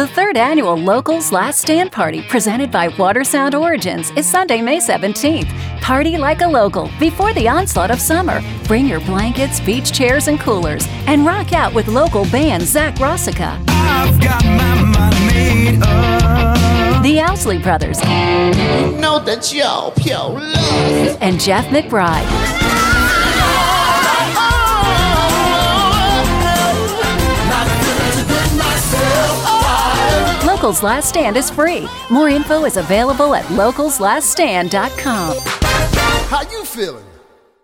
The third annual Locals Last Stand Party, presented by Watersound Origins, is Sunday, May 17th. Party like a local before the onslaught of summer. Bring your blankets, beach chairs, and coolers, and rock out with local band Zack Rosicka. I've got my mind up. The Owsley Brothers. And Geoff McBride. Locals Last Stand is free. More info is available at localslaststand.com. How you feeling?